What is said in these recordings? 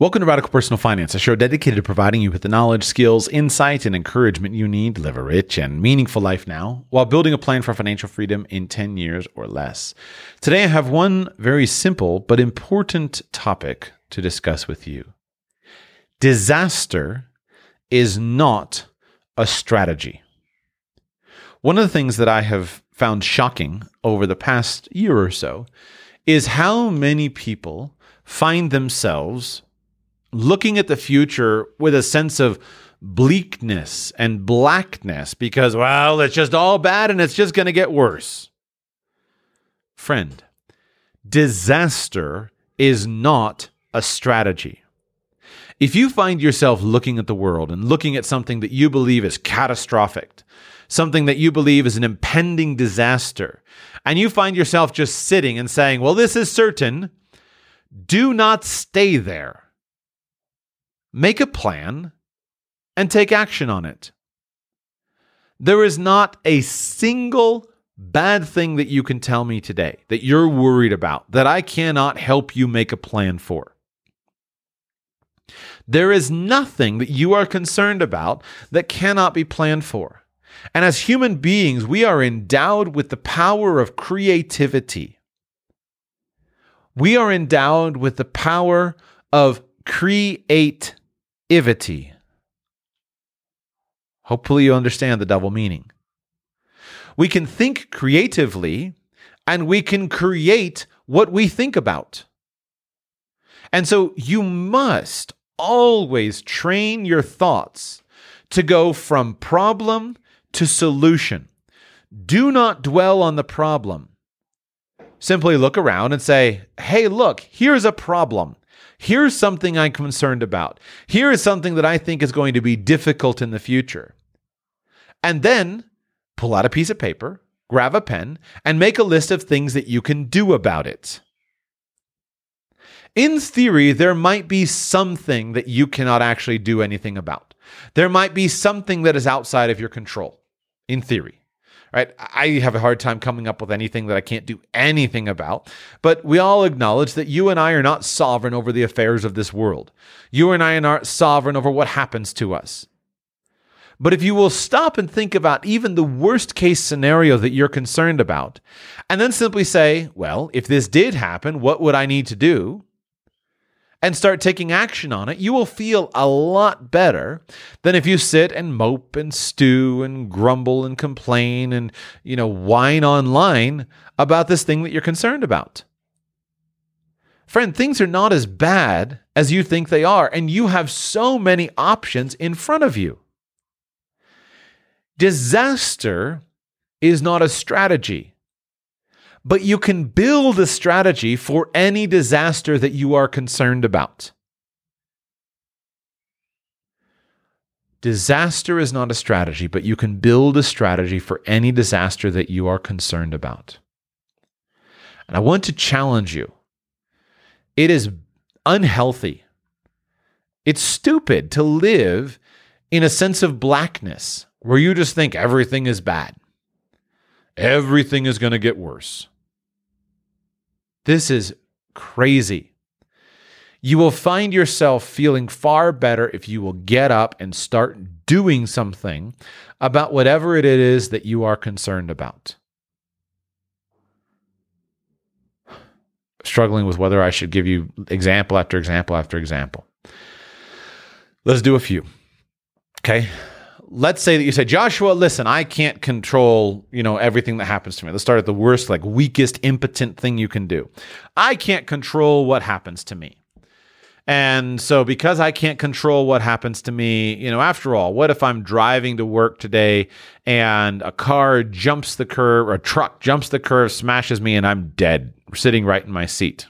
Welcome to Radical Personal Finance, a show dedicated to providing you with the knowledge, skills, insight, and encouragement you need to live a rich and meaningful life now while building a plan for financial freedom in 10 years or less. Today, I have one very simple but important topic to discuss with you. Disaster is not a strategy. One of the things that I have found shocking over the past year or so is how many people find themselves looking at the future with a sense of bleakness and blackness because, well, it's just all bad and it's just going to get worse. Friend, disaster is not a strategy. If you find yourself looking at the world and looking at something that you believe is catastrophic, something that you believe is an impending disaster, and you find yourself just sitting and saying, well, this is certain, do not stay there make a plan, and take action on it. There is not a single bad thing that you can tell me today that you're worried about that I cannot help you make a plan for. There is nothing that you are concerned about that cannot be planned for. And as human beings, we are endowed with the power of creativity. We are endowed with the power of create ivity. Hopefully, you understand the double meaning. We can think creatively and we can create what we think about. And so you must always train your thoughts to go from problem to solution. Do not dwell on the problem. Simply look around and say, hey, look, here's a problem. Here's something I'm concerned about. Here is something that I think is going to be difficult in the future. And then pull out a piece of paper, grab a pen, and make a list of things that you can do about it. In theory, there might be something that you cannot actually do anything about. There might be something that is outside of your control, in theory right? I have a hard time coming up with anything that I can't do anything about. But we all acknowledge that you and I are not sovereign over the affairs of this world. You and I are not sovereign over what happens to us. But if you will stop and think about even the worst case scenario that you're concerned about, and then simply say, well, if this did happen, what would I need to do? And start taking action on it, you will feel a lot better than if you sit and mope and stew and grumble and complain and, you know, whine online about this thing that you're concerned about. Friend, things are not as bad as you think they are, and you have so many options in front of you. Disaster is not a strategy but you can build a strategy for any disaster that you are concerned about. Disaster is not a strategy, but you can build a strategy for any disaster that you are concerned about. And I want to challenge you. It is unhealthy. It's stupid to live in a sense of blackness where you just think everything is bad. Everything is going to get worse. This is crazy. You will find yourself feeling far better if you will get up and start doing something about whatever it is that you are concerned about. Struggling with whether I should give you example after example after example. Let's do a few. Okay let's say that you say, Joshua, listen, I can't control, you know, everything that happens to me. Let's start at the worst, like weakest, impotent thing you can do. I can't control what happens to me. And so, because I can't control what happens to me, you know, after all, what if I'm driving to work today and a car jumps the curve or a truck jumps the curve, smashes me, and I'm dead, sitting right in my seat?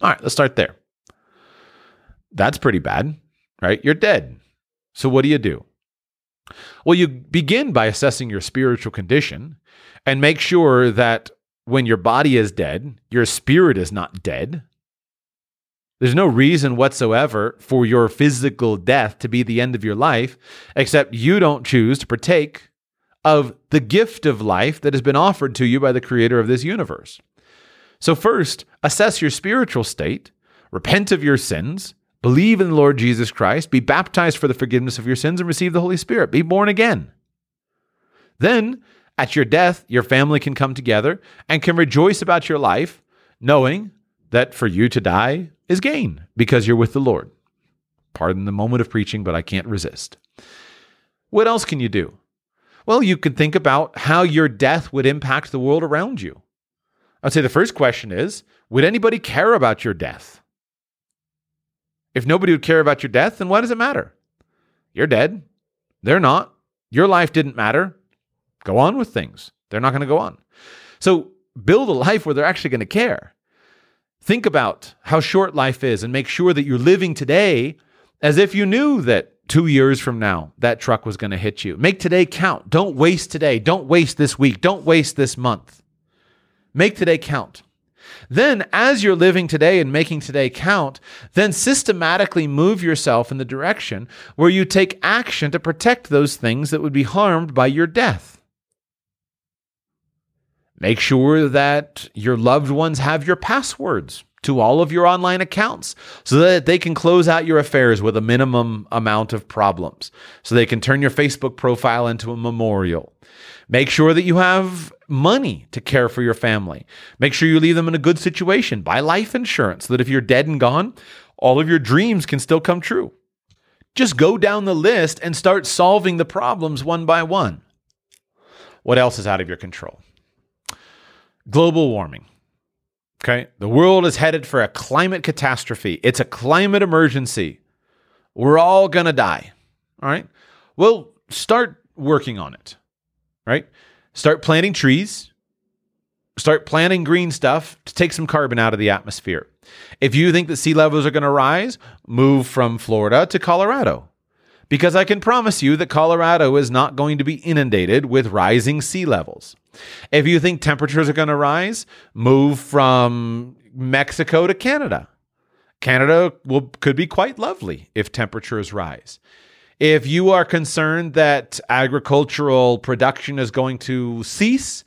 All right, let's start there. That's pretty bad, right? You're dead. So what do you do? Well, you begin by assessing your spiritual condition and make sure that when your body is dead, your spirit is not dead. There's no reason whatsoever for your physical death to be the end of your life, except you don't choose to partake of the gift of life that has been offered to you by the creator of this universe. So, first, assess your spiritual state, repent of your sins, believe in the Lord Jesus Christ, be baptized for the forgiveness of your sins, and receive the Holy Spirit. Be born again. Then, at your death, your family can come together and can rejoice about your life, knowing that for you to die is gain because you're with the Lord. Pardon the moment of preaching, but I can't resist. What else can you do? Well, you could think about how your death would impact the world around you. I'd say the first question is Would anybody care about your death? If nobody would care about your death, then why does it matter? You're dead. They're not. Your life didn't matter. Go on with things. They're not going to go on. So build a life where they're actually going to care. Think about how short life is and make sure that you're living today as if you knew that two years from now that truck was going to hit you. Make today count. Don't waste today. Don't waste this week. Don't waste this month. Make today count. Then, as you're living today and making today count, then systematically move yourself in the direction where you take action to protect those things that would be harmed by your death. Make sure that your loved ones have your passwords to all of your online accounts so that they can close out your affairs with a minimum amount of problems. So they can turn your Facebook profile into a memorial. Make sure that you have money to care for your family. Make sure you leave them in a good situation. Buy life insurance so that if you're dead and gone, all of your dreams can still come true. Just go down the list and start solving the problems one by one. What else is out of your control? global warming. Okay. The world is headed for a climate catastrophe. It's a climate emergency. We're all going to die. All right. Well, start working on it. Right. Start planting trees. Start planting green stuff to take some carbon out of the atmosphere. If you think that sea levels are going to rise, move from Florida to Colorado. Because I can promise you that Colorado is not going to be inundated with rising sea levels. If you think temperatures are going to rise, move from Mexico to Canada. Canada will could be quite lovely if temperatures rise. If you are concerned that agricultural production is going to cease,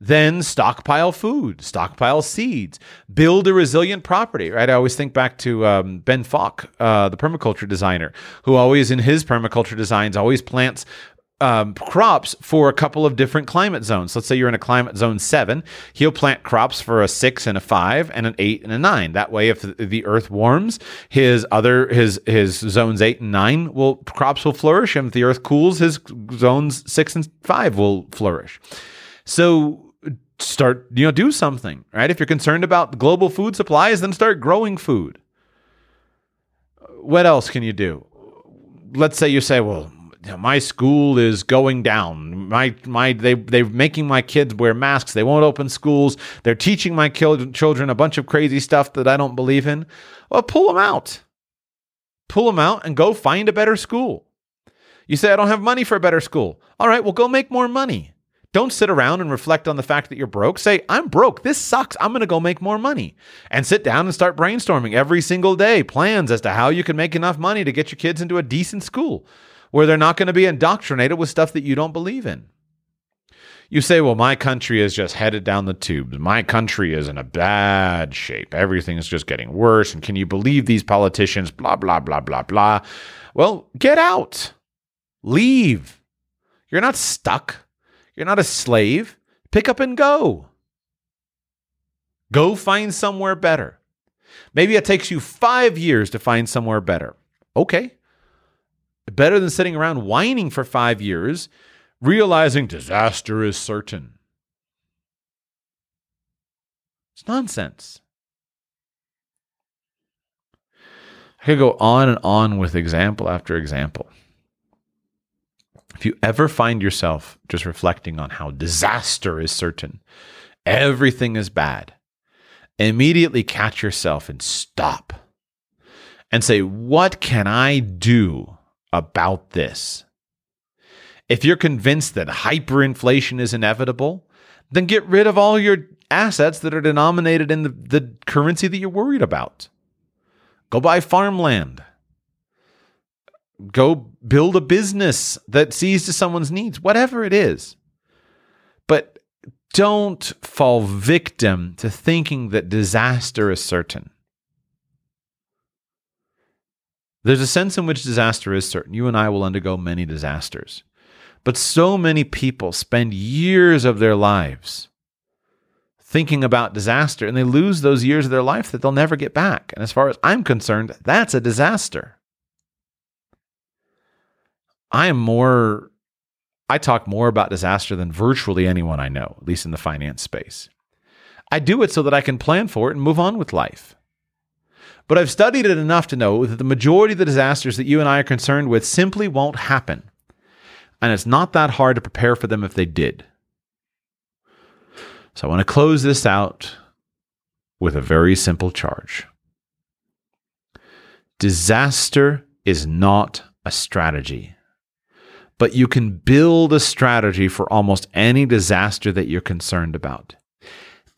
then stockpile food, stockpile seeds, build a resilient property. Right? I always think back to um, Ben Falk, uh, the permaculture designer, who always in his permaculture designs always plants um, crops for a couple of different climate zones. Let's say you're in a climate zone seven, he'll plant crops for a six and a five and an eight and a nine. That way, if the earth warms, his other his his zones eight and nine will crops will flourish, and if the earth cools, his zones six and five will flourish. So start you know do something right. If you're concerned about global food supplies, then start growing food. What else can you do? Let's say you say, well, my school is going down. My my they they're making my kids wear masks. They won't open schools. They're teaching my children a bunch of crazy stuff that I don't believe in. Well, pull them out. Pull them out and go find a better school. You say I don't have money for a better school. All right, well go make more money. Don't sit around and reflect on the fact that you're broke. Say, I'm broke. This sucks. I'm going to go make more money. And sit down and start brainstorming every single day plans as to how you can make enough money to get your kids into a decent school where they're not going to be indoctrinated with stuff that you don't believe in. You say, well, my country is just headed down the tubes. My country is in a bad shape. Everything is just getting worse. And can you believe these politicians? Blah, blah, blah, blah, blah. Well, get out. Leave. You're not stuck. You're not a slave. Pick up and go. Go find somewhere better. Maybe it takes you five years to find somewhere better. Okay. Better than sitting around whining for five years, realizing disaster is certain. It's nonsense. I could go on and on with example after example. If you ever find yourself just reflecting on how disaster is certain, everything is bad, immediately catch yourself and stop and say, what can I do about this? If you're convinced that hyperinflation is inevitable, then get rid of all your assets that are denominated in the, the currency that you're worried about. Go buy farmland. Go build a business that sees to someone's needs, whatever it is. But don't fall victim to thinking that disaster is certain. There's a sense in which disaster is certain. You and I will undergo many disasters. But so many people spend years of their lives thinking about disaster and they lose those years of their life that they'll never get back. And as far as I'm concerned, that's a disaster. I am more, I talk more about disaster than virtually anyone I know, at least in the finance space. I do it so that I can plan for it and move on with life. But I've studied it enough to know that the majority of the disasters that you and I are concerned with simply won't happen and it's not that hard to prepare for them if they did. So I want to close this out with a very simple charge. Disaster is not a strategy, but you can build a strategy for almost any disaster that you're concerned about,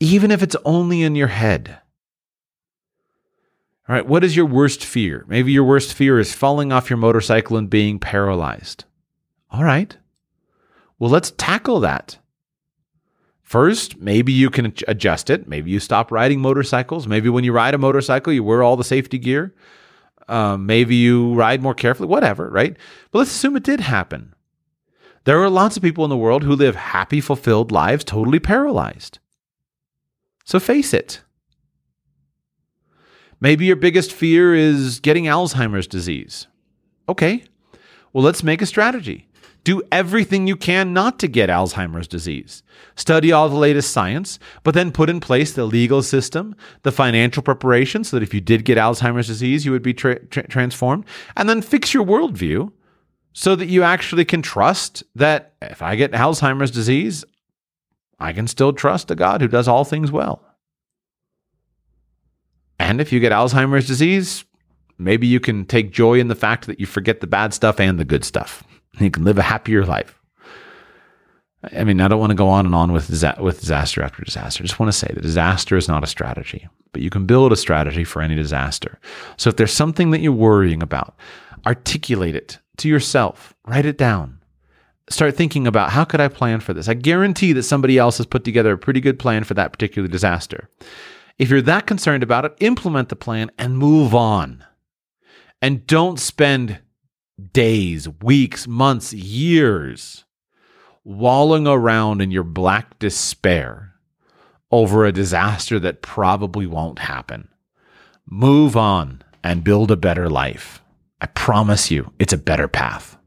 even if it's only in your head. All right, what is your worst fear? Maybe your worst fear is falling off your motorcycle and being paralyzed. All right. Well, let's tackle that. First, maybe you can adjust it. Maybe you stop riding motorcycles. Maybe when you ride a motorcycle, you wear all the safety gear. Um, maybe you ride more carefully, whatever, right? But let's assume it did happen. There are lots of people in the world who live happy, fulfilled lives, totally paralyzed. So face it. Maybe your biggest fear is getting Alzheimer's disease. Okay, well, let's make a strategy. Do everything you can not to get Alzheimer's disease. Study all the latest science, but then put in place the legal system, the financial preparation so that if you did get Alzheimer's disease, you would be tra- tra- transformed. And then fix your worldview so that you actually can trust that if I get Alzheimer's disease, I can still trust a God who does all things well. And if you get Alzheimer's disease, maybe you can take joy in the fact that you forget the bad stuff and the good stuff. You can live a happier life. I mean, I don't want to go on and on with, disa- with disaster after disaster. I just want to say that disaster is not a strategy, but you can build a strategy for any disaster. So if there's something that you're worrying about, articulate it to yourself, write it down. Start thinking about how could I plan for this? I guarantee that somebody else has put together a pretty good plan for that particular disaster. If you're that concerned about it, implement the plan and move on. And don't spend days, weeks, months, years walling around in your black despair over a disaster that probably won't happen. Move on and build a better life. I promise you, it's a better path.